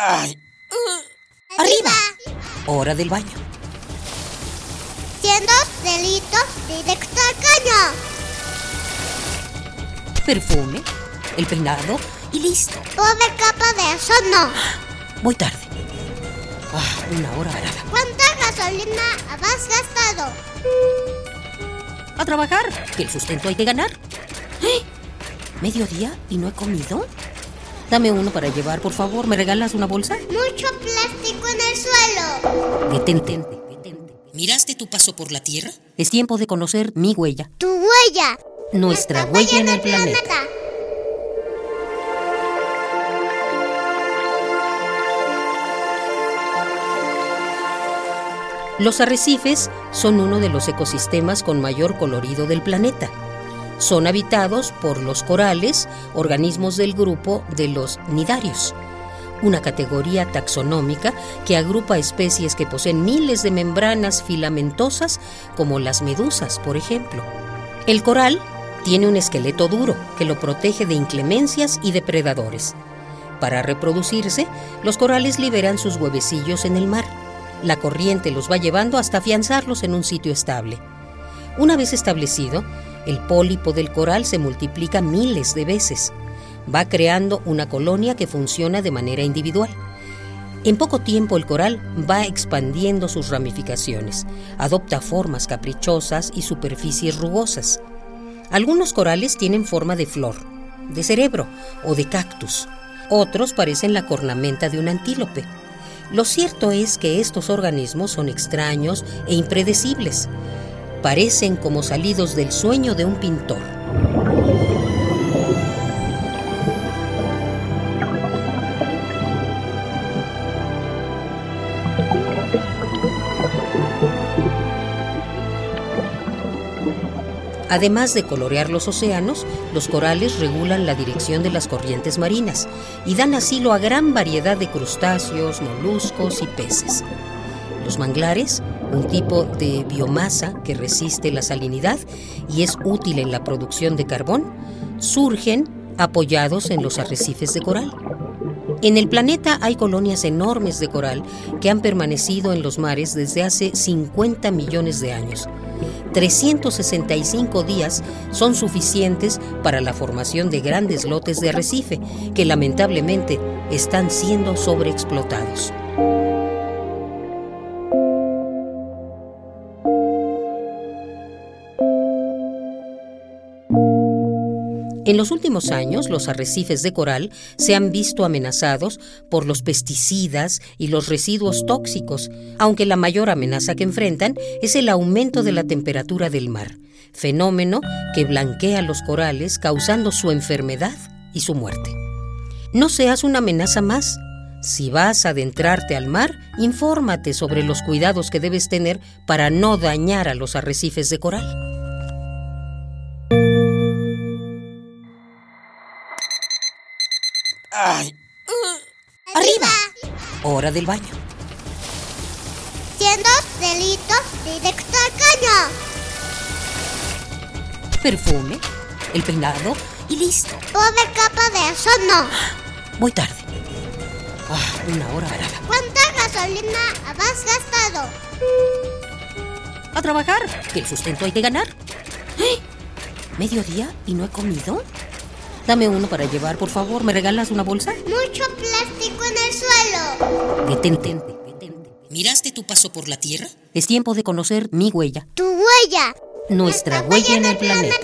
Ay. ¡Arriba! Hora del baño. Siendo delitos directo al caño. Perfume, el peinado y listo. Pobre capa de eso no. Voy tarde. Ah, una hora varada. ¿Cuánta gasolina has gastado? A trabajar, que el sustento hay que ganar. ¡Eh! ¿Mediodía y no he comido? Dame uno para llevar, por favor. ¿Me regalas una bolsa? Mucho plástico en el suelo. Detente. ¿Miraste tu paso por la Tierra? Es tiempo de conocer mi huella. Tu huella. Nuestra, huella, en el planeta. Los arrecifes son uno de los ecosistemas con mayor colorido del planeta. Son habitados por los corales, organismos del grupo de los nidarios, una categoría taxonómica que agrupa especies que poseen miles de membranas filamentosas, como las medusas, por ejemplo. El coral tiene un esqueleto duro que lo protege de inclemencias y depredadores. Para reproducirse, los corales liberan sus huevecillos en el mar. La corriente los va llevando hasta afianzarlos en un sitio estable. Una vez establecido, el pólipo del coral se multiplica miles de veces. Va creando una colonia que funciona de manera individual. En poco tiempo el coral va expandiendo sus ramificaciones, adopta formas caprichosas y superficies rugosas. Algunos corales tienen forma de flor, de cerebro o de cactus. Otros parecen la cornamenta de un antílope. Lo cierto es que estos organismos son extraños e impredecibles. Parecen como salidos del sueño de un pintor. Además de colorear los océanos, los corales regulan la dirección de las corrientes marinas y dan asilo a gran variedad de crustáceos, moluscos y peces. Los manglares, un tipo de biomasa que resiste la salinidad y es útil en la producción de carbón, surgen apoyados en los arrecifes de coral. En el planeta hay colonias enormes de coral que han permanecido en los mares desde hace 50 millones de años 365 días son suficientes para la formación de grandes lotes de arrecife que lamentablemente están siendo sobreexplotados. En los últimos años, los arrecifes de coral se han visto amenazados por los pesticidas y los residuos tóxicos, aunque la mayor amenaza que enfrentan es el aumento de la temperatura del mar, fenómeno que blanquea los corales causando su enfermedad y su muerte. No seas una amenaza más. Si vas a adentrarte al mar, infórmate sobre los cuidados que debes tener para no dañar a los arrecifes de coral. Hora del baño. Siendo delitos directo al caño. Perfume, el peinado y listo. Pobre capa de eso no. Voy tarde. Ah, una hora varada. ¿Cuánta gasolina has gastado? A trabajar, que el sustento hay que ganar. ¿Eh? ¿Mediodía y no he comido? Dame uno para llevar, por favor. ¿Me regalas una bolsa? Mucho plástico en el suelo. Detente. ¿Miraste tu paso por la Tierra? Es tiempo de conocer mi huella. Tu huella. Nuestra, huella, en el planeta.